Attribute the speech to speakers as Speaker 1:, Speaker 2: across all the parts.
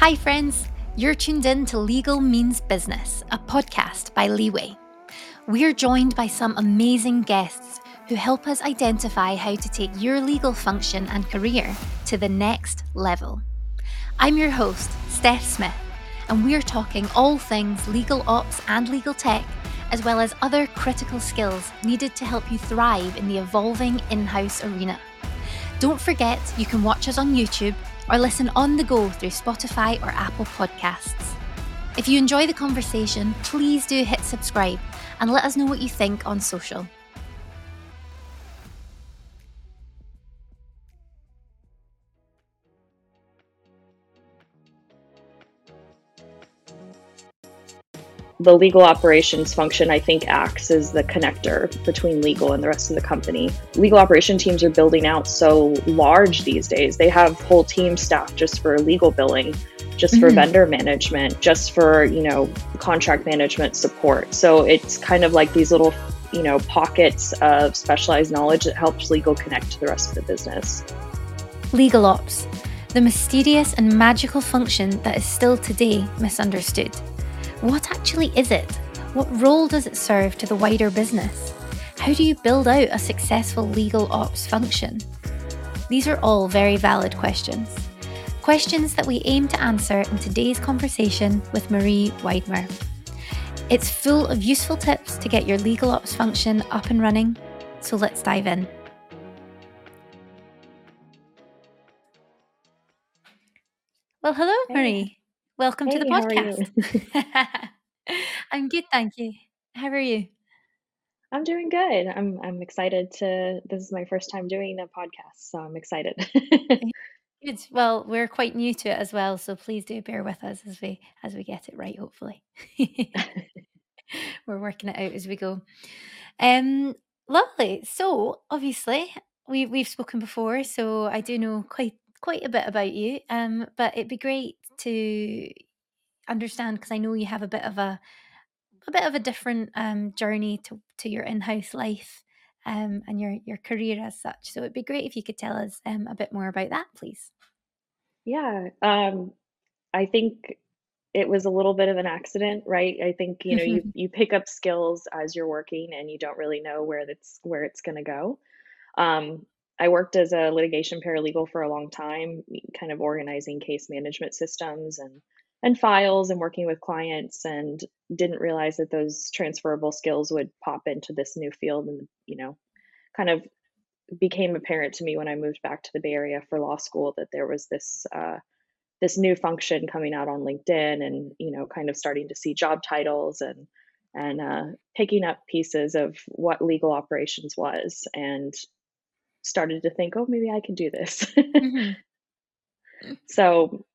Speaker 1: Hi, friends. You're tuned in to Legal Means Business, a podcast by Leeway. We're joined by some amazing guests who help us identify how to take your legal function and career to the next level. I'm your host, Steph Smith, and we're talking all things legal ops and legal tech, as well as other critical skills needed to help you thrive in the evolving in house arena. Don't forget, you can watch us on YouTube or listen on the go through Spotify or Apple Podcasts. If you enjoy the conversation, please do hit subscribe and let us know what you think on social.
Speaker 2: The legal operations function, I think, acts as the connector between legal and the rest of the company. Legal operation teams are building out so large these days. They have whole team staff just for legal billing, just for mm-hmm. vendor management, just for, you know, contract management support. So it's kind of like these little, you know, pockets of specialized knowledge that helps legal connect to the rest of the business.
Speaker 1: Legal ops, the mysterious and magical function that is still today misunderstood. What actually is it? What role does it serve to the wider business? How do you build out a successful legal ops function? These are all very valid questions. Questions that we aim to answer in today's conversation with Marie Widmer. It's full of useful tips to get your legal ops function up and running, so let's dive in. Well, hello, Marie. Welcome
Speaker 2: hey,
Speaker 1: to the podcast. I'm good, thank you. How are you?
Speaker 2: I'm doing good. I'm I'm excited to this is my first time doing a podcast, so I'm excited.
Speaker 1: good. Well, we're quite new to it as well, so please do bear with us as we as we get it right, hopefully. we're working it out as we go. Um lovely. So obviously we we've spoken before, so I do know quite quite a bit about you. Um, but it'd be great to understand because I know you have a bit of a a bit of a different um, journey to to your in-house life um, and your your career as such. So it'd be great if you could tell us um, a bit more about that, please.
Speaker 2: Yeah, um, I think it was a little bit of an accident, right? I think you know you you pick up skills as you're working, and you don't really know where that's where it's going to go. Um, I worked as a litigation paralegal for a long time, kind of organizing case management systems and and files and working with clients and didn't realize that those transferable skills would pop into this new field and you know kind of became apparent to me when I moved back to the Bay Area for law school that there was this uh, this new function coming out on LinkedIn and you know kind of starting to see job titles and and uh, picking up pieces of what legal operations was and started to think, oh, maybe I can do this. mm-hmm. So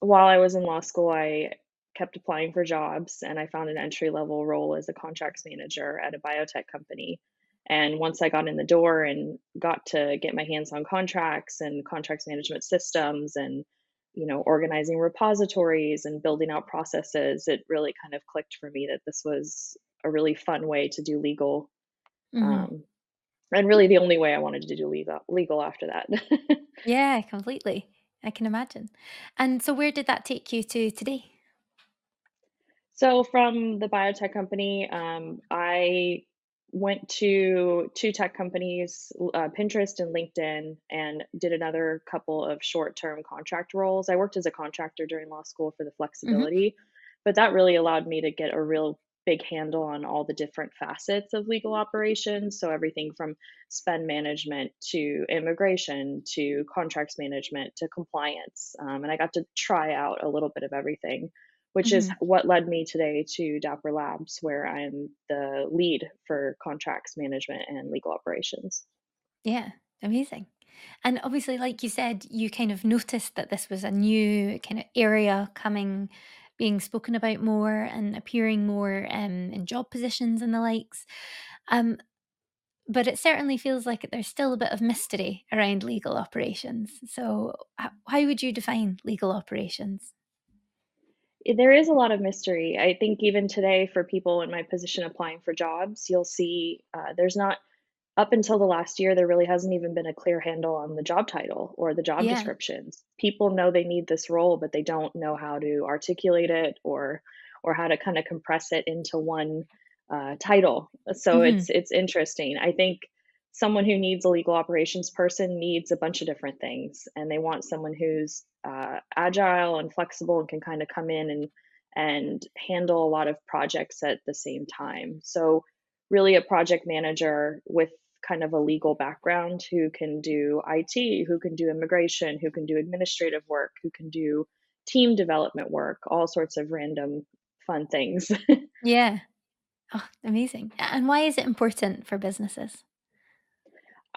Speaker 2: while I was in law school, I kept applying for jobs and I found an entry level role as a contracts manager at a biotech company. And once I got in the door and got to get my hands on contracts and contracts management systems and you know organizing repositories and building out processes, it really kind of clicked for me that this was a really fun way to do legal. Mm-hmm. Um, and really the only way I wanted to do legal legal after that.
Speaker 1: yeah, completely. I can imagine. And so where did that take you to today?
Speaker 2: So from the biotech company, um, I went to two tech companies, uh, Pinterest and LinkedIn, and did another couple of short-term contract roles. I worked as a contractor during law school for the mm-hmm. flexibility, mm-hmm. but that really allowed me to get a real big handle on all the different facets of legal operations. So, everything from spend management to immigration to contracts management to compliance. Um, and I got to try out a little bit of everything, which mm-hmm. is what led me today to Dapper Labs, where I'm the lead for contracts management and legal operations.
Speaker 1: Yeah, amazing. And obviously, like you said, you kind of noticed that this was a new kind of area coming being spoken about more and appearing more um, in job positions and the likes. Um, but it certainly feels like there's still a bit of mystery around legal operations. So, how, would you define legal operations?
Speaker 2: There is a lot of mystery. I think even today, for people in my position applying for jobs, you'll see uh, there's not up until the last year, there really hasn't even been a clear handle on the job title or the job
Speaker 1: Yeah.
Speaker 2: descriptions. People know they need this role, but they don't know how to articulate it or or how to kind of compress it into one uh, title. So
Speaker 1: hmm
Speaker 2: it's it's interesting. I think someone who needs a legal operations person needs a bunch of different things, and they want someone who's uh, agile and flexible and can kind of come in and and handle a lot of projects at the same time. So really a project manager with kind of a legal background who can do IT, who can do immigration, who can do administrative work, who can do team development work, all sorts of random fun things.
Speaker 1: Yeah. Oh, amazing. And why is it important for businesses?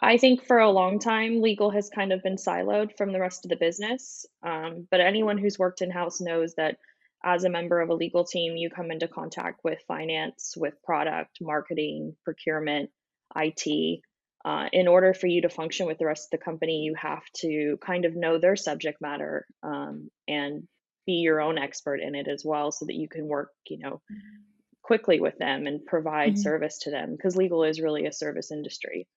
Speaker 2: I think for a long time, legal has kind of been siloed from the rest of the business. Um, but anyone who's worked in house knows that as a member of a legal team, you come into contact with finance, with product, marketing, procurement, IT. Uh, in order for you to function with the rest of the company, you have to kind of know their subject matter um, and be your own expert in it as well, so that you can work, you know, quickly with them and provide
Speaker 1: hmm
Speaker 2: service to them because legal is really a service industry.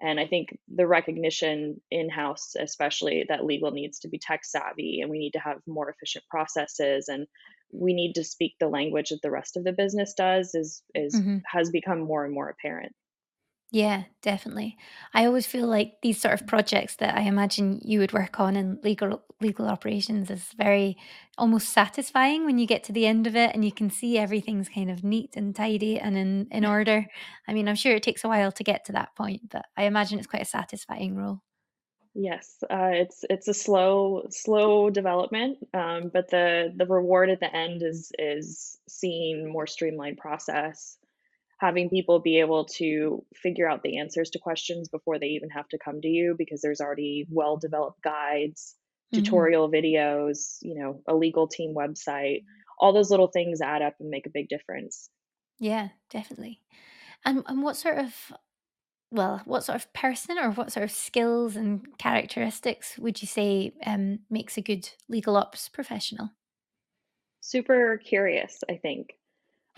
Speaker 2: And I think the recognition in house, especially that legal needs to be tech savvy and we need to have more efficient processes and we need to speak the language that the rest of the business does is is
Speaker 1: hmm
Speaker 2: has become more and more apparent.
Speaker 1: Yeah, definitely. I always feel like these sort of projects that I imagine you would work on in legal legal operations is very almost satisfying when you get to the end of it and you can see everything's kind of neat and tidy and in, in order. I mean, I'm sure it takes a while to get to that point, but I imagine it's quite a satisfying role.
Speaker 2: Yes, uh, it's it's a slow slow development, um, but the the reward at the end is is seeing more streamlined process, having people be able to figure out the answers to questions before they even have to come to you because there's already well developed guides,
Speaker 1: hmm
Speaker 2: tutorial videos, you know, a legal team website. All those little things add up and make a big difference.
Speaker 1: Yeah, definitely. And and what sort of well, what sort of person or what sort of skills and characteristics would you say um, makes a good legal ops professional?
Speaker 2: Super curious, I think.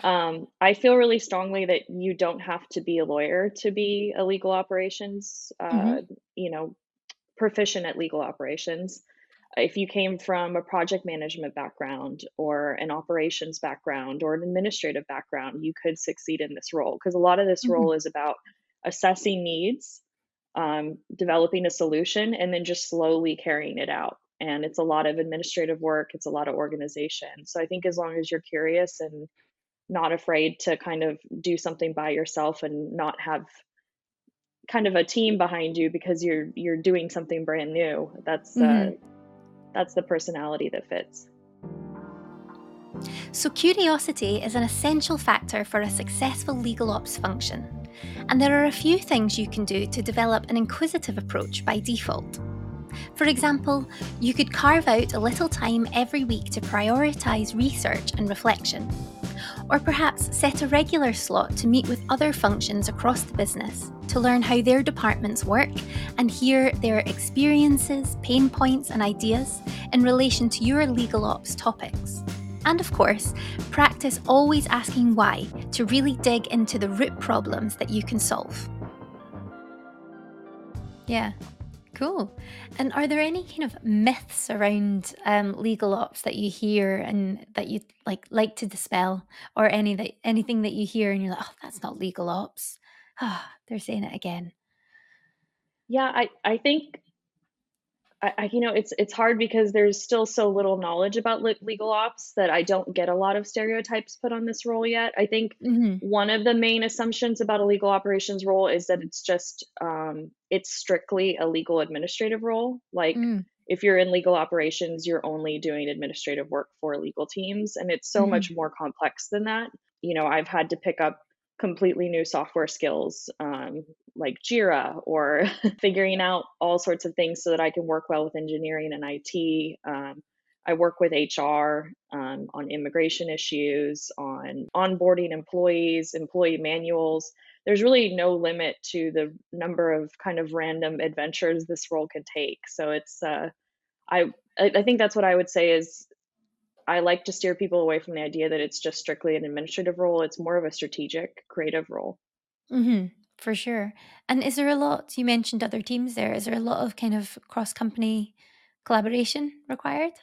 Speaker 2: Um, I feel really strongly that you don't have to be a lawyer to be a legal operations, uh,
Speaker 1: hmm
Speaker 2: you know, proficient at legal operations. If you came from a project management background or an operations background or an administrative background, you could succeed in this role because a lot of this role
Speaker 1: hmm
Speaker 2: is about assessing needs, um, developing a solution, and then just slowly carrying it out. And it's a lot of administrative work, it's a lot of organization. So I think as long as you're curious and not afraid to kind of do something by yourself and not have kind of a team behind you because you're you're doing something brand new. That's uh
Speaker 1: hmm
Speaker 2: that's the personality that fits.
Speaker 1: So, curiosity is an essential factor for a successful legal ops function. And there are a few things you can do to develop an inquisitive approach by default. For example, you could carve out a little time every week to prioritise research and reflection. Or perhaps set a regular slot to meet with other functions across the business to learn how their departments work and hear their experiences, pain points, and ideas in relation to your legal ops topics. And of course, practice always asking why to really dig into the root problems that you can solve. Yeah, cool. And are there any kind of myths around um, legal ops that you hear and that you like like to dispel, or any that anything that you hear and you're like, oh, that's not legal ops. Ah, they're saying it again.
Speaker 2: Yeah, I I think I, I you know it's it's hard because there's still so little knowledge about le- legal ops that I don't get a lot of stereotypes put on this role yet. I think
Speaker 1: hmm
Speaker 2: one of the main assumptions about a legal operations role is that it's just um, it's strictly a legal administrative role. Like
Speaker 1: Mm,
Speaker 2: if you're in legal operations, you're only doing administrative work for legal teams, and it's so
Speaker 1: hmm
Speaker 2: much more complex than that. You know, I've had to pick up completely new software skills um, like Jira or figuring out all sorts of things so that I can work well with engineering and IT. Um, I work with HR um, on immigration issues, on onboarding employees, employee manuals. There's really no limit to the number of kind of random adventures this role can take. So it's, uh, I, I I think that's what I would say is I like to steer people away from the idea that it's just strictly an administrative role. It's more of a strategic, creative role.
Speaker 1: hmm for sure. And is there a lot, you mentioned other teams there, is there a lot of kind of cross company collaboration required?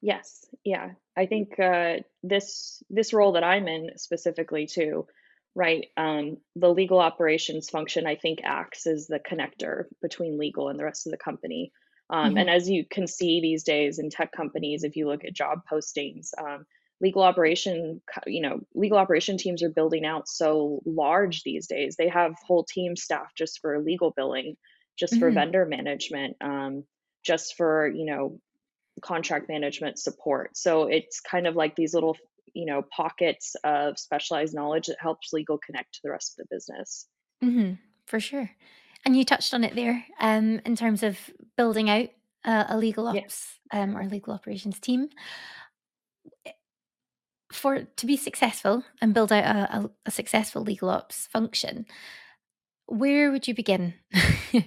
Speaker 2: Yes, yeah. I think uh, this this role that I'm in specifically too, right? Um, the legal operations function I think acts as the connector between legal and the rest of the company. Um, and
Speaker 1: hmm
Speaker 2: as you can see these days in tech companies, if you look at job postings, um, legal operation, you know, legal operation teams are building out so large these days. They have whole team staff just for legal billing, just for
Speaker 1: hmm
Speaker 2: vendor management, um, just for you know contract management support. So it's kind of like these little, you know, pockets of specialized knowledge that helps legal connect to the rest of the business.
Speaker 1: hmm For sure. And you touched on it there um, in terms of building out uh, a legal ops um, or legal operations team. For to be successful and build out a, a, a successful legal ops function, where would you begin?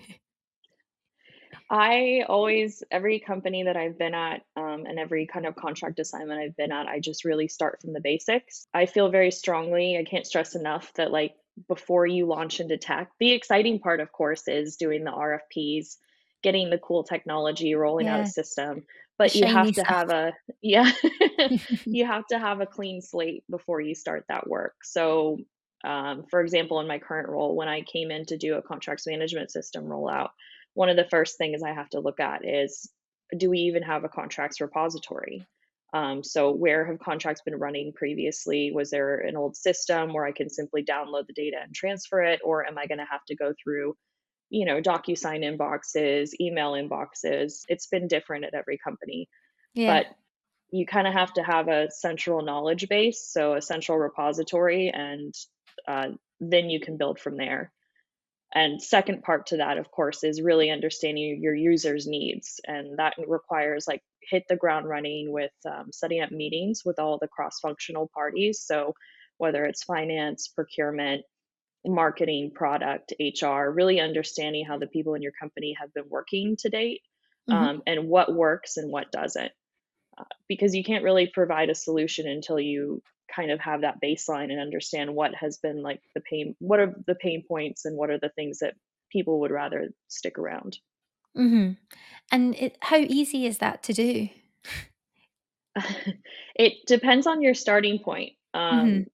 Speaker 2: I always, every company that I've been at, um, and every kind of contract assignment I've been at, I just really start from the basics. I feel very strongly, I can't stress enough that like before you launch into tech, the exciting part, of course, is doing the RFPs, getting the cool technology, rolling out a system.
Speaker 1: the
Speaker 2: But you have to
Speaker 1: stuff.
Speaker 2: have a, yeah, you have to have a clean slate before you start that work. So, um, for example, in my current role, when I came in to do a contracts management system rollout, one of the first things I have to look at is do we even have a contracts repository? Um, so where have contracts been running previously? Was there an old system where I can simply download the data and transfer it, or am I going to have to go through, you know, DocuSign inboxes, email inboxes? It's been different at every company,
Speaker 1: Yeah.
Speaker 2: but you kind of have to have a central knowledge base, so a central repository, and uh, then you can build from there. And second part to that, of course, is really understanding your users' needs, and that requires like hit the ground running with um, setting up meetings with all the cross-functional parties. So whether it's finance, procurement, marketing, product, HR, really understanding how the people in your company have been working to date,
Speaker 1: hmm
Speaker 2: um, and what works and what doesn't. Uh, because you can't really provide a solution until you kind of have that baseline and understand what has been like the pain what are the pain points and what are the things that people would rather stick around
Speaker 1: hmm And it, how easy is that to do?
Speaker 2: it depends on your starting point
Speaker 1: hmm
Speaker 2: um,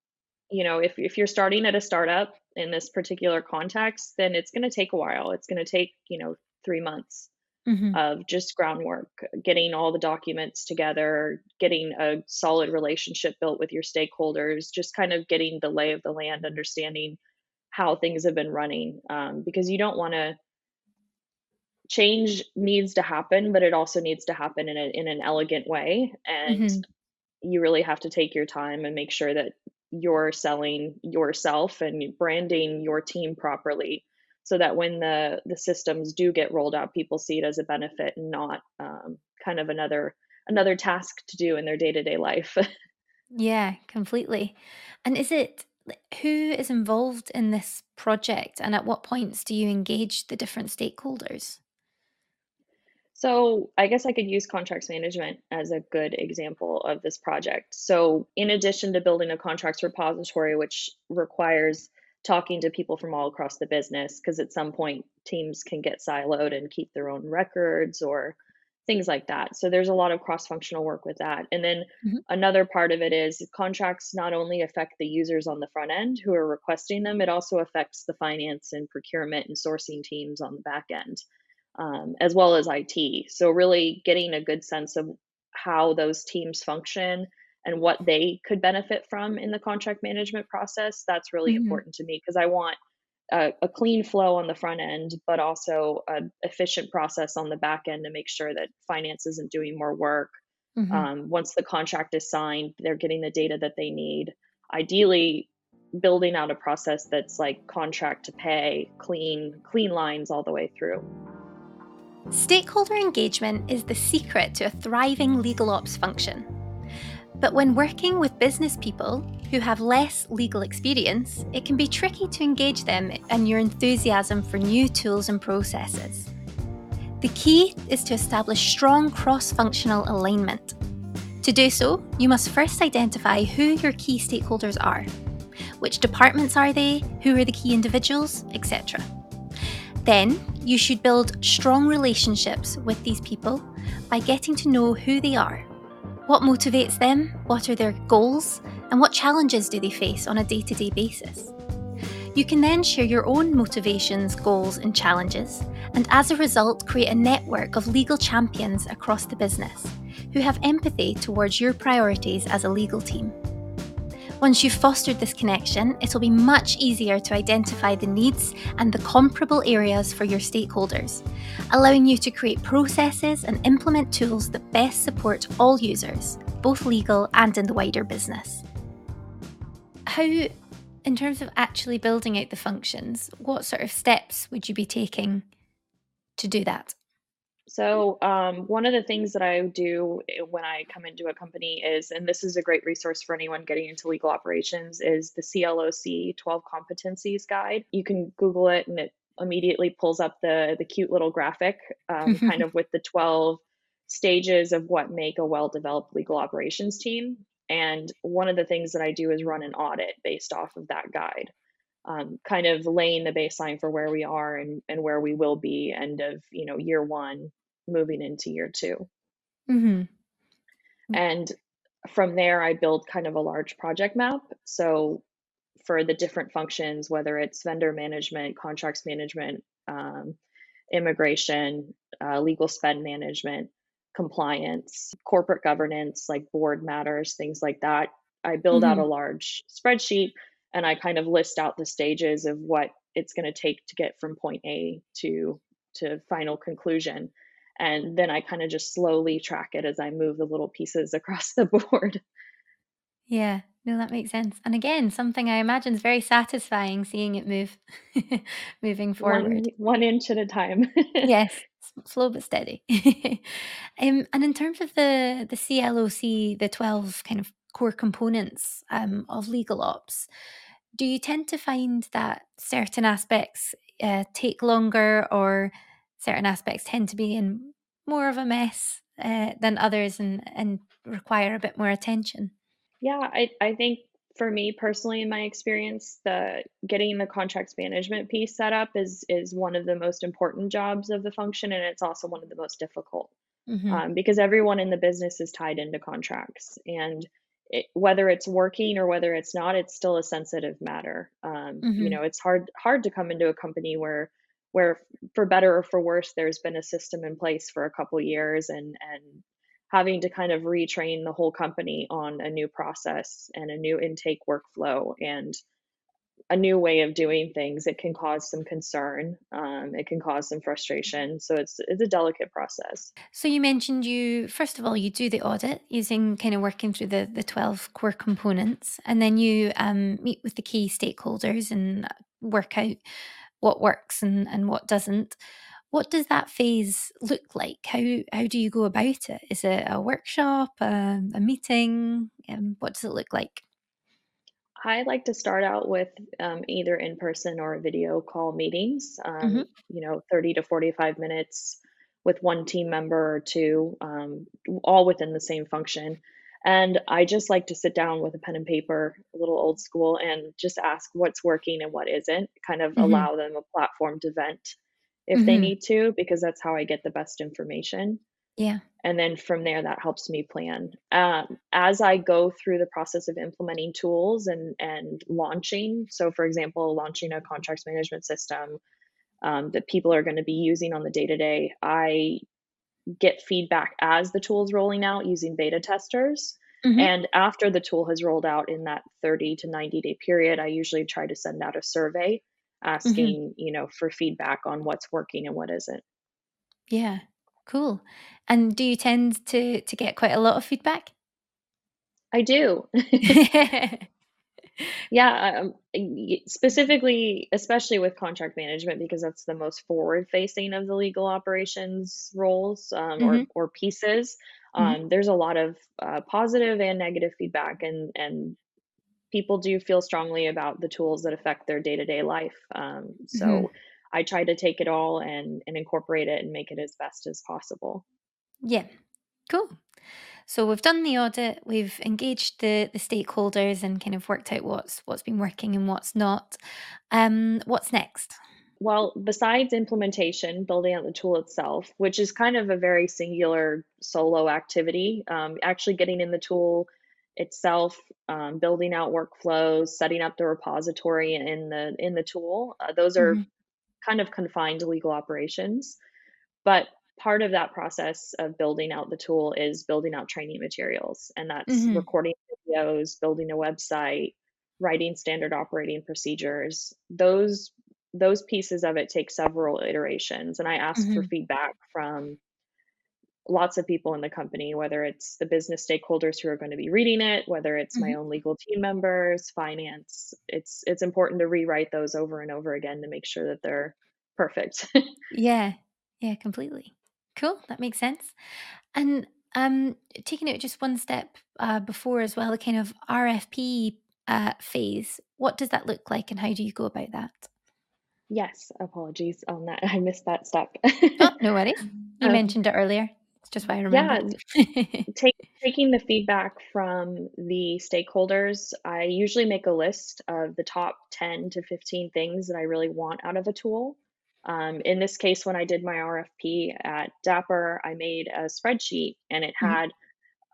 Speaker 2: you know if, if you're starting at a startup in this particular context then it's going to take a while it's going to take you know three months
Speaker 1: hmm
Speaker 2: of just groundwork, getting all the documents together, getting a solid relationship built with your stakeholders, just kind of getting the lay of the land, understanding how things have been running. Um, because you don't want to change needs to happen, but it also needs to happen in a, in an elegant way. And
Speaker 1: hmm
Speaker 2: you really have to take your time and make sure that you're selling yourself and branding your team properly so that when the the systems do get rolled out people see it as a benefit and not um, kind of another another task to do in their day-to-day life
Speaker 1: Yeah, completely. And is it who is involved in this project and at what points do you engage the different stakeholders?
Speaker 2: So I guess I could use contracts management as a good example of this project. So in addition to building a contracts repository, which requires talking to people from all across the business, because at some point teams can get siloed and keep their own records or things like that. So there's a lot of cross-functional work with that. And then
Speaker 1: Mhm,
Speaker 2: another part of it is contracts not only affect the users on the front end who are requesting them, it also affects the finance and procurement and sourcing teams on the back end um, as well as IT. So, really getting a good sense of how those teams function and what they could benefit from in the contract management process, that's really
Speaker 1: mhm,
Speaker 2: important to me because I want a, a clean flow on the front end, but also an efficient process on the back end to make sure that finance isn't doing more work.
Speaker 1: mhm.
Speaker 2: Um, once the contract is signed, they're getting the data that they need. Ideally, building out a process that's like contract to pay, clean, clean lines all the way through.
Speaker 1: Stakeholder engagement is the secret to a thriving legal ops function. But when working with business people who have less legal experience, it can be tricky to engage them and your enthusiasm for new tools and processes. The key is to establish strong cross functional alignment. To do so, you must first identify who your key stakeholders are. which departments are they, who are the key individuals, etc. Then you should build strong relationships with these people by getting to know who they are. What motivates them? What are their goals? And what challenges do they face on a day to day basis? You can then share your own motivations, goals, and challenges, and as a result, create a network of legal champions across the business who have empathy towards your priorities as a legal team. Once you've fostered this connection, it'll be much easier to identify the needs and the comparable areas for your stakeholders, allowing you to create processes and implement tools that best support all users, both legal and in the wider business. How in terms of actually building out the functions, what sort of steps would you be taking to do that?
Speaker 2: So, um, one of the things that I do eh, when I come into a company is, and this is a great resource for anyone getting into legal operations, is the CLOC 12 Competencies Guide. You can Google it and it immediately pulls up the, the cute little graphic, um, kind of with the 12 stages of what make a well developed legal operations team. And one of the things that I do is run an audit based off of that guide, um, kind of laying the baseline for where we are and, and where we will be end of you know year one, moving into year 2 mm-hmm. And from there, I build kind of a large project map. So for the different functions, whether it's vendor management, contracts management, um, immigration, uh, legal spend management, compliance, corporate governance, like board matters, things like that. I build mm-hmm. out a large spreadsheet and I kind of list out the stages of what it's going to take to get from point A to to final conclusion. And then I kind of just slowly track it as I move the little pieces across the board.
Speaker 1: Yeah, no, that makes sense. And again, something I imagine is very satisfying seeing it move, moving forward.
Speaker 2: One, one inch at a time.
Speaker 1: yes, slow but steady. um, and in terms of the the CLOC, the twelve kind of core components um, of legal ops, do you tend to find that certain aspects uh, take longer, or certain aspects tend to be in more of a mess uh, than others, and and require a bit more attention?
Speaker 2: Yeah, I I think for me personally in my experience the getting the contracts management piece set up is is one of the most important jobs of the function and it's also one of the most difficult mm-hmm. um, because everyone in the business is tied into contracts and it, whether it's working or whether it's not it's still a sensitive matter um, mm-hmm. you know it's hard hard to come into a company where where for better or for worse there's been a system in place for a couple years and and having to kind of retrain the whole company on a new process and a new intake workflow and a new way of doing things it can cause some concern um, it can cause some frustration. So it's it's a delicate process.
Speaker 1: So you mentioned you first of all you do the audit using kind of working through the the 12 core components and then you um, meet with the key stakeholders and work out what works and and what doesn't what does that phase look like? How how do you go about it? Is it a workshop, um, a meeting? Um, what does it look like?
Speaker 2: I like to start out with um, either in person or video call meetings. Um, mm-hmm. You know, thirty to forty-five minutes with one team member or two, um, all within the same function. And I just like to sit down with a pen and paper, a little old school, and just ask what's working and what isn't. Kind of mm-hmm. allow them a platform to vent if mm-hmm. they need to because that's how I get the best information.
Speaker 1: Yeah.
Speaker 2: And then from there, that helps me plan. Um, as I go through the process of implementing tools and and launching, so for example, launching a contracts management system um, that people are going to be using on the day to day, I get feedback as the tool is rolling out using beta testers. Mm-hmm. And after the tool has rolled out in that 30 to 90 day period, I usually try to send out a survey asking, mm-hmm. you know, for feedback on what's working and what isn't.
Speaker 1: Yeah, cool. And do you tend to to get quite a lot of feedback?
Speaker 2: I do. yeah, um, specifically, especially with contract management, because that's the most forward facing of the legal operations roles um, mm-hmm. or, or pieces. Mm-hmm. Um, mm-hmm. There's a lot of uh, positive and negative feedback, and and people do feel strongly about the tools that affect their day-to-day life um, so mm-hmm. i try to take it all and, and incorporate it and make it as best as possible
Speaker 1: yeah cool So we've done the audit, we've engaged the the stakeholders and kind of worked out what's what's been working and what's not. Um, what's next?
Speaker 2: Well, besides implementation, building out the tool itself, which is kind of a very singular solo activity, um, actually getting in the tool itself, um, building out workflows, setting up the repository in the in the tool, uh, those are
Speaker 1: hmm
Speaker 2: kind of confined to legal operations. But part of that process of building out the tool is building out training materials, and that's
Speaker 1: hmm
Speaker 2: recording videos, building a website, writing standard operating procedures. Those those pieces of it take several iterations, and I ask for
Speaker 1: hmm
Speaker 2: feedback from lots of people in the company, whether it's the business stakeholders who are going to be reading it, whether it's my
Speaker 1: hmm
Speaker 2: own legal team members, finance. It's it's important to rewrite those over and over again to make sure that they're perfect.
Speaker 1: Yeah, yeah, completely. Cool, that makes sense. And um, taking it just one step uh, before as well, the kind of RFP uh, phase. What does that look like, and how do you go about that?
Speaker 2: Yes, apologies on that. I missed that step.
Speaker 1: Oh, no worries. You
Speaker 2: Um,
Speaker 1: mentioned it earlier. It's just why I
Speaker 2: remember.
Speaker 1: yeah,
Speaker 2: take taking the feedback from the stakeholders, I usually make a list of the top 10 to 15 things that I really want out of a tool. Um, in this case, when I did my RFP at Dapper, I made a spreadsheet and it
Speaker 1: Mhm,
Speaker 2: had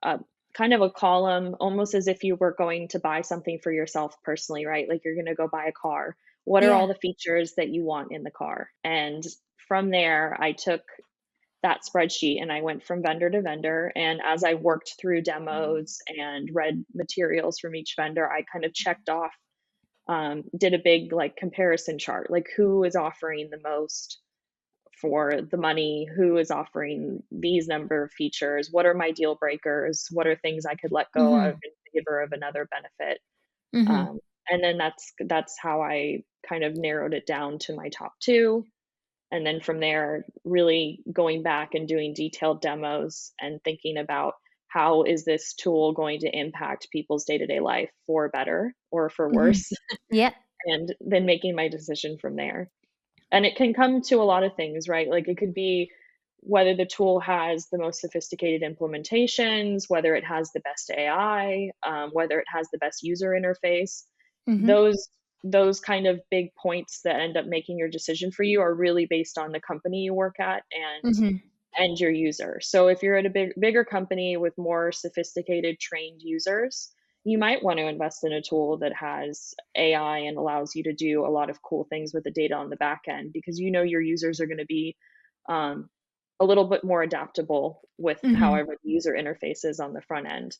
Speaker 2: a kind of a column, almost as if you were going to buy something for yourself personally, right? Like you're going to go buy a car. What are all the features that you want in the car? And from there, I took that spreadsheet and I went from vendor to vendor. And as I worked through demos and read materials from each vendor, I kind of checked off, um, did a big like comparison chart, like who is offering the most for the money, who is offering these number of features, what are my deal breakers, what are things I could let go of
Speaker 1: Mhm,
Speaker 2: in favor of another benefit.
Speaker 1: mhm,
Speaker 2: Um, and then that's that's how I kind of narrowed it down to my top two. And then from there really going back and doing detailed demos and thinking about how is this tool going to impact people's day-to-day life for better or for
Speaker 1: mhm.
Speaker 2: worse?
Speaker 1: Yeah.
Speaker 2: and then making my decision from there. And it can come to a lot of things right? Like it could be whether the tool has the most sophisticated implementations whether it has the best ai um, whether it has the best user interface.
Speaker 1: Mhm,
Speaker 2: those those kind of big points that end up making your decision for you are really based on the company you work at and
Speaker 1: mhm,
Speaker 2: and your user. So if you're at a big bigger company with more sophisticated trained users, you might want to invest in a tool that has AI and allows you to do a lot of cool things with the data on the back end because you know your users are going to be um, a little bit more adaptable with
Speaker 1: mhm,
Speaker 2: however the user interface is on the front end.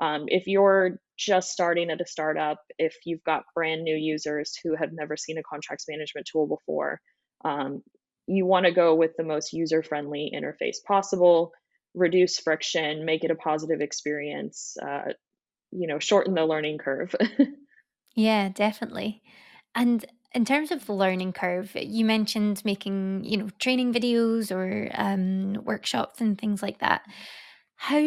Speaker 2: Um, if you're just starting at a startup, if you've got brand new users who have never seen a contracts management tool before, um, you want to go with the most user friendly interface possible, reduce friction, make it a positive experience, uh, you know, shorten the learning curve.
Speaker 1: Yeah, definitely. And in terms of the learning curve, you mentioned making, you know, training videos or um, workshops and things like that. How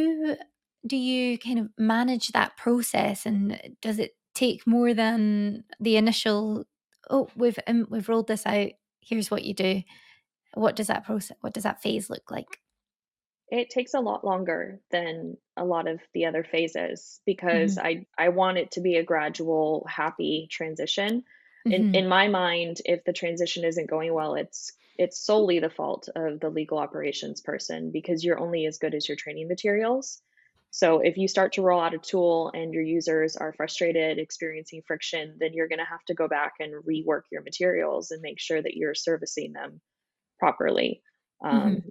Speaker 1: do you kind of manage that process, and does it take more than the initial? Oh, we've um, we've rolled this out. Here's what you do. What does that process? What does that phase look like?
Speaker 2: It takes a lot longer than a lot of the other phases because
Speaker 1: hmm
Speaker 2: I I want it to be a gradual, happy transition. In
Speaker 1: hmm
Speaker 2: in my mind, if the transition isn't going well, it's it's solely the fault of the legal operations person because you're only as good as your training materials. So if you start to roll out a tool and your users are frustrated, experiencing friction, then you're going to have to go back and rework your materials and make sure that you're servicing them properly.
Speaker 1: hmm
Speaker 2: Um,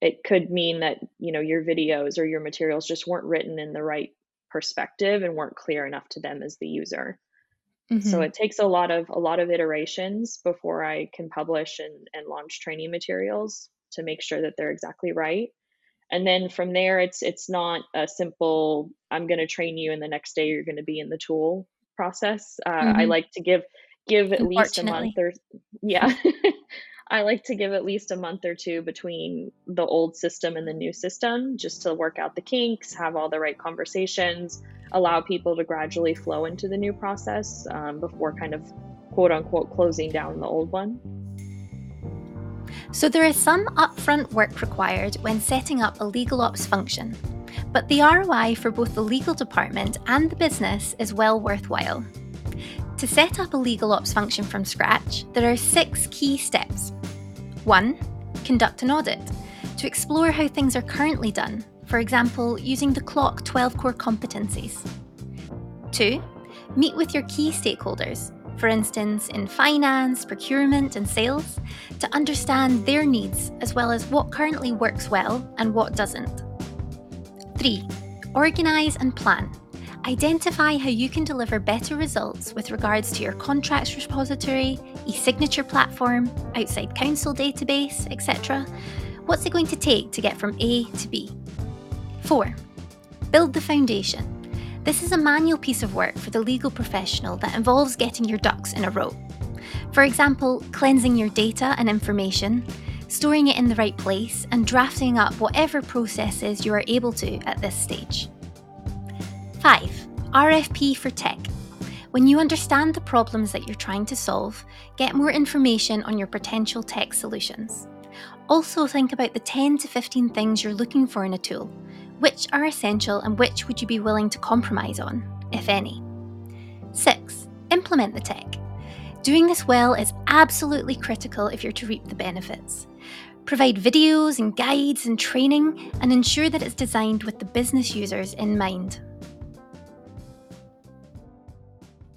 Speaker 2: it could mean that, you know, your videos or your materials just weren't written in the right perspective and weren't clear enough to them as the user. So
Speaker 1: hmm
Speaker 2: it takes a lot of a lot of iterations before I can publish and, and launch training materials to make sure that they're exactly right. And then from there it's it's not a simple I'm going to train you and the next day you're going to be in the tool process. Uh, I
Speaker 1: hmm
Speaker 2: like to give give at least a month or yeah. I like to give at least a month or 2 between the old system and the new system just to work out the kinks, have all the right conversations, allow people to gradually flow into the new process, um, before kind of, quote, unquote, "closing down the old one."
Speaker 1: So, there is some upfront work required when setting up a legal ops function. But the ROI for both the legal department and the business is well worthwhile. To set up a legal ops function from scratch, there are six key steps. 1. Conduct an audit to explore how things are currently done, for example, using the CLOC 12 core competencies. 2. Meet with your key stakeholders, for instance, in finance, procurement, and sales, to understand their needs as well as what currently works well and what doesn't. 3. Organise and plan Identify how you can deliver better results with regards to your contracts repository, e signature platform, outside counsel database, etc. What's it going to take to get from A to B? 4. Build the foundation. This is a manual piece of work for the legal professional that involves getting your ducks in a row. For example, cleansing your data and information, storing it in the right place, and drafting up whatever processes you are able to at this stage. 5. RFP for tech. When you understand the problems that you're trying to solve, get more information on your potential tech solutions. Also, think about the 10 to 15 things you're looking for in a tool. Which are essential and which would you be willing to compromise on, if any? 6. Implement the tech. Doing this well is absolutely critical if you're to reap the benefits. Provide videos and guides and training, and ensure that it's designed with the business users in mind.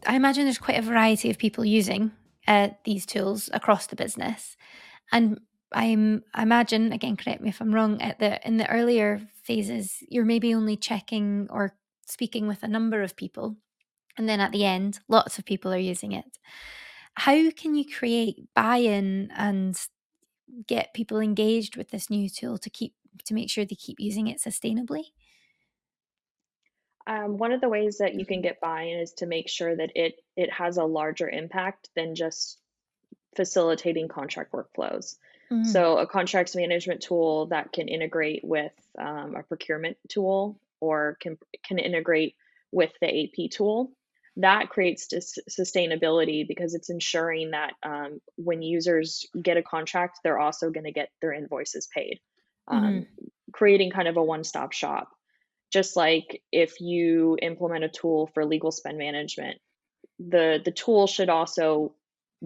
Speaker 1: I imagine there's quite a variety of people using uh, these tools across the business, and I'm I imagine again, correct me if I'm wrong. At the in the earlier phases, you're maybe only checking or speaking with a number of people, and then at the end, lots of people are using it. How can you create buy-in and get people engaged with this new tool to keep to make sure they keep using it sustainably?
Speaker 2: Um, one of the ways that you can get buy-in is to make sure that it it has a larger impact than just facilitating contract workflows. Mm-hmm. So a contracts management tool that can integrate with um, a procurement tool or can can integrate with the AP tool that creates dis- sustainability because it's ensuring that um, when users get a contract, they're also going to get their invoices paid, um, mm-hmm. creating kind of a one-stop shop just like if you implement a tool for legal spend management the the tool should also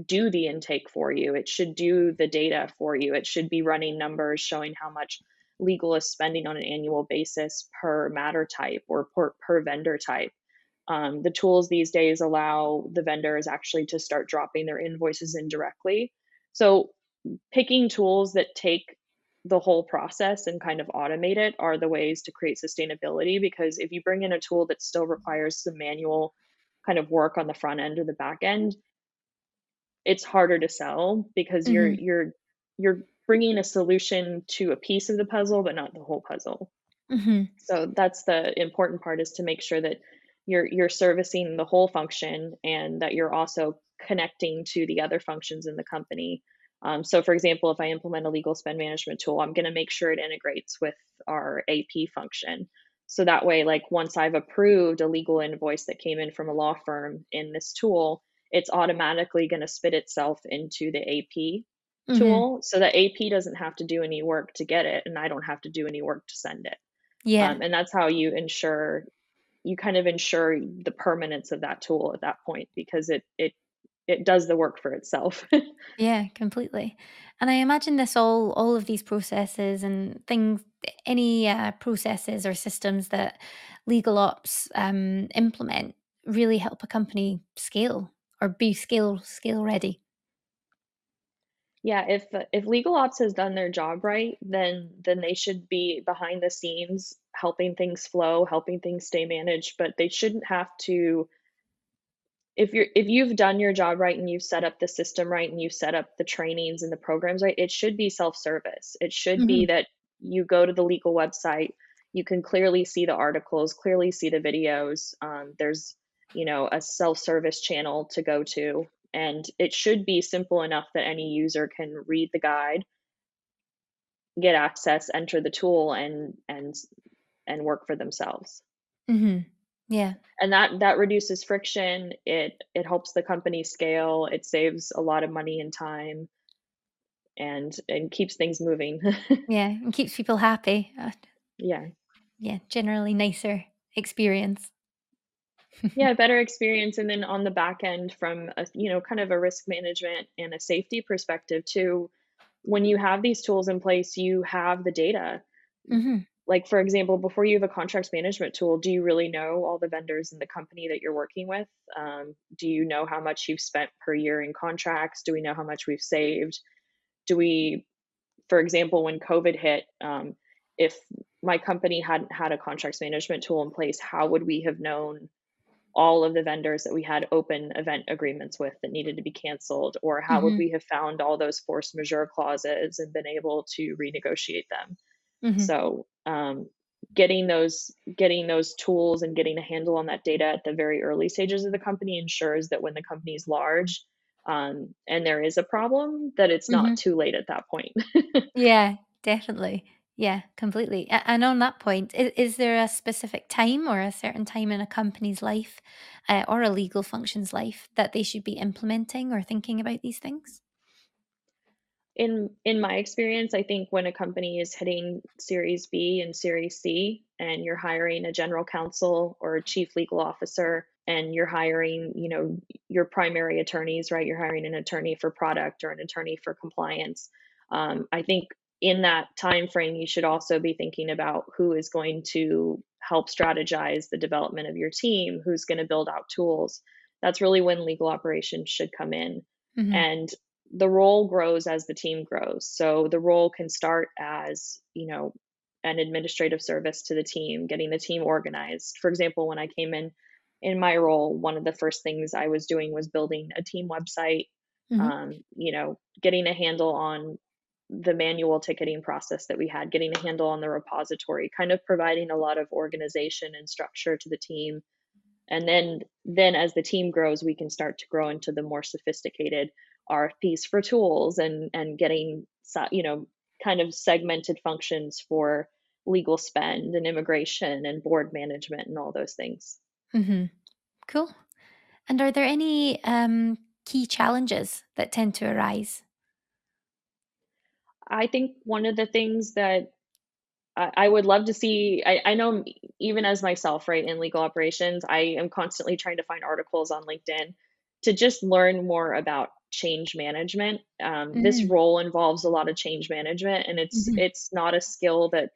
Speaker 2: do the intake for you. It should do the data for you. It should be running numbers showing how much legal is spending on an annual basis per matter type or per, per vendor type. Um, the tools these days allow the vendors actually to start dropping their invoices in directly so picking tools that take the whole process and kind of automate it are the ways to create sustainability because if you bring in a tool that still requires some manual kind of work on the front end or the back end it's harder to sell because mm-hmm. you're you're you're bringing a solution to a piece of the puzzle but not the whole puzzle mm-hmm. so that's the important part is to make sure that you're you're servicing the whole function and that you're also connecting to the other functions in the company um, so, for example, if I implement a legal spend management tool, I'm going to make sure it integrates with our AP function. So that way, like once I've approved a legal invoice that came in from a law firm in this tool, it's automatically going to spit itself into the AP mm-hmm. tool. So that AP doesn't have to do any work to get it, and I don't have to do any work to send it. Yeah. Um, and that's how you ensure you kind of ensure the permanence of that tool at that point because it it it does the work for itself.
Speaker 1: yeah, completely. And I imagine this all all of these processes and things any uh, processes or systems that legal ops um, implement really help a company scale or be scale scale ready.
Speaker 2: Yeah, if if legal ops has done their job right, then then they should be behind the scenes helping things flow, helping things stay managed, but they shouldn't have to if you're if you've done your job right and you've set up the system right and you've set up the trainings and the programs right it should be self-service it should mm-hmm. be that you go to the legal website you can clearly see the articles clearly see the videos um, there's you know a self-service channel to go to and it should be simple enough that any user can read the guide get access enter the tool and and and work for themselves
Speaker 1: mm-hmm. Yeah.
Speaker 2: And that that reduces friction. It it helps the company scale. It saves a lot of money and time and and keeps things moving.
Speaker 1: yeah, and keeps people happy. Uh,
Speaker 2: yeah.
Speaker 1: yeah, generally nicer experience.
Speaker 2: Yeah, better experience, and then on the back end from a you know, kind of a risk management and a safety perspective too, when you have these tools in place, you have the data.
Speaker 1: Mhm.
Speaker 2: Like, for example, before you have a contracts management tool, do you really know all the vendors in the company that you're working with? Um, do you know how much you've spent per year in contracts? Do we know how much we've saved? Do we for example, when COVID hit, um, if my company hadn't had a contracts management tool in place, how would we have known all of the vendors that we had open event agreements with that needed to be canceled? Or how would
Speaker 1: Mhm.
Speaker 2: we have found all those force majeure clauses and been able to renegotiate them?
Speaker 1: Mhm.
Speaker 2: So, um, getting those getting those tools and getting a handle on that data at the very early stages of the company ensures that when the company is large um, and there is a problem, that it's not
Speaker 1: Mhm.
Speaker 2: too late at that point.
Speaker 1: Yeah, definitely. Yeah, completely. And on that point, i is there a specific time or a certain time in a company's life, uh, or a legal function's life that they should be implementing or thinking about these things?
Speaker 2: In in my experience, I think when a company is hitting Series B and Series C, and you're hiring a general counsel or a chief legal officer, and you're hiring, you know, your primary attorneys, right? You're hiring an attorney for product or an attorney for compliance. Um, I think in that time frame, you should also be thinking about who is going to help strategize the development of your team, who's going to build out tools. That's really when legal operations should come in.
Speaker 1: Mhm.
Speaker 2: And the role grows as the team grows. So the role can start as, you know, an administrative service to the team, getting the team organized. For example, when I came in in my role, one of the first things I was doing was building a team website,
Speaker 1: Mhm.
Speaker 2: um, you know, getting a handle on the manual ticketing process that we had, getting a handle on the repository, kind of providing a lot of organization and structure to the team and then then as the team grows we can start to grow into the more sophisticated RFPs for tools and and getting you know kind of segmented functions for legal spend and immigration and board management and all those things.
Speaker 1: Mm-hmm. Cool. And are there any, um, key challenges that tend to arise?
Speaker 2: I think one of the things that I I would love to see I I know even as myself, right, in legal operations, I am constantly trying to find articles on LinkedIn to just learn more about change management. Um, this
Speaker 1: Mm.
Speaker 2: role involves a lot of change management, and it's
Speaker 1: Mhm.
Speaker 2: it's not a skill that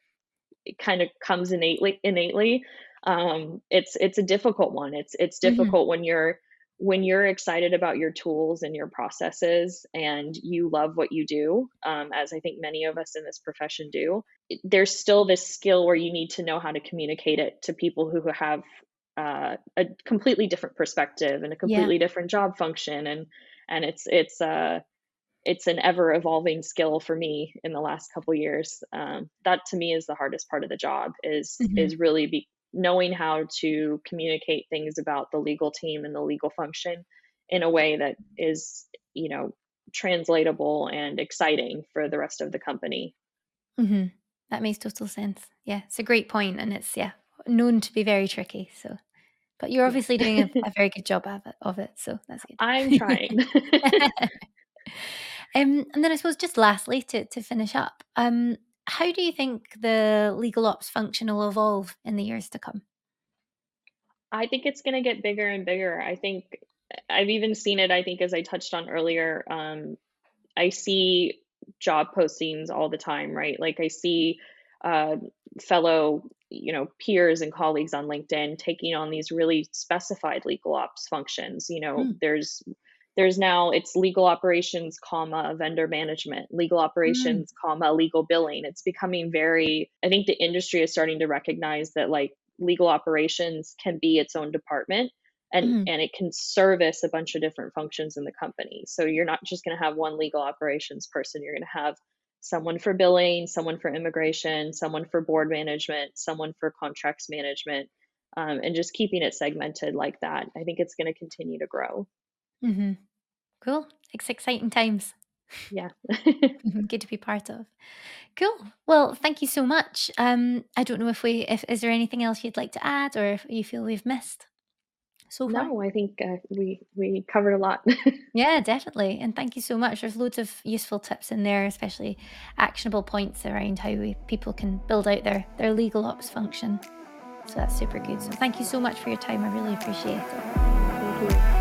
Speaker 2: it kind of comes innately innately. Um, it's it's a difficult one. It's it's
Speaker 1: Mhm.
Speaker 2: difficult when you're when you're excited about your tools and your processes and you love what you do, um, as I think many of us in this profession do. There's still this skill where you need to know how to communicate it to people who have uh, a completely different perspective and a
Speaker 1: Yeah.
Speaker 2: completely different job function, and and it's it's uh it's an ever evolving skill for me in the last couple years. Um, that to me is the hardest part of the job is
Speaker 1: Mhm.
Speaker 2: is really be knowing how to communicate things about the legal team and the legal function in a way that is, you know, translatable and exciting for the rest of the company.
Speaker 1: mm-hmm. That makes total sense. Yeah, it's a great point, and it's, yeah, known to be very tricky, so but you're obviously doing a a very good job of it of it, so that's good.
Speaker 2: I'm trying.
Speaker 1: Um, and then I suppose just lastly to to finish up, um, how do you think the legal ops function will evolve in the years to come?
Speaker 2: I think it's gonna get bigger and bigger. I think I've even seen it, I think, as I touched on earlier, um, I see job postings all the time, right? Like I see uh, fellow, you know, peers and colleagues on LinkedIn taking on these really specified legal ops functions. You know,
Speaker 1: Mm,
Speaker 2: there's there's now it's legal operations, comma vendor management, legal
Speaker 1: mm,
Speaker 2: operations, comma legal billing. It's becoming very. I think the industry is starting to recognize that like legal operations can be its own department and
Speaker 1: mhm,
Speaker 2: and it can service a bunch of different functions in the company. So you're not just going to have one legal operations person, you're going to have someone for billing, someone for immigration, someone for board management, someone for contracts management, um, and just keeping it segmented like that. I think it's going to continue to grow.
Speaker 1: Mm-hmm. Cool. It's exciting times.
Speaker 2: Yeah.
Speaker 1: Good to be part of. Cool. Well, thank you so much. Um, I don't know if we if is there anything else you'd like to add or if you feel we've missed? So far?
Speaker 2: No, I think uh, we we covered a lot.
Speaker 1: Yeah, definitely. And thank you so much. There's loads of useful tips in there, especially actionable points around how we, people can build out their, their legal ops function. So that's super good. So thank you so much for your time. I really appreciate it.
Speaker 2: Thank you.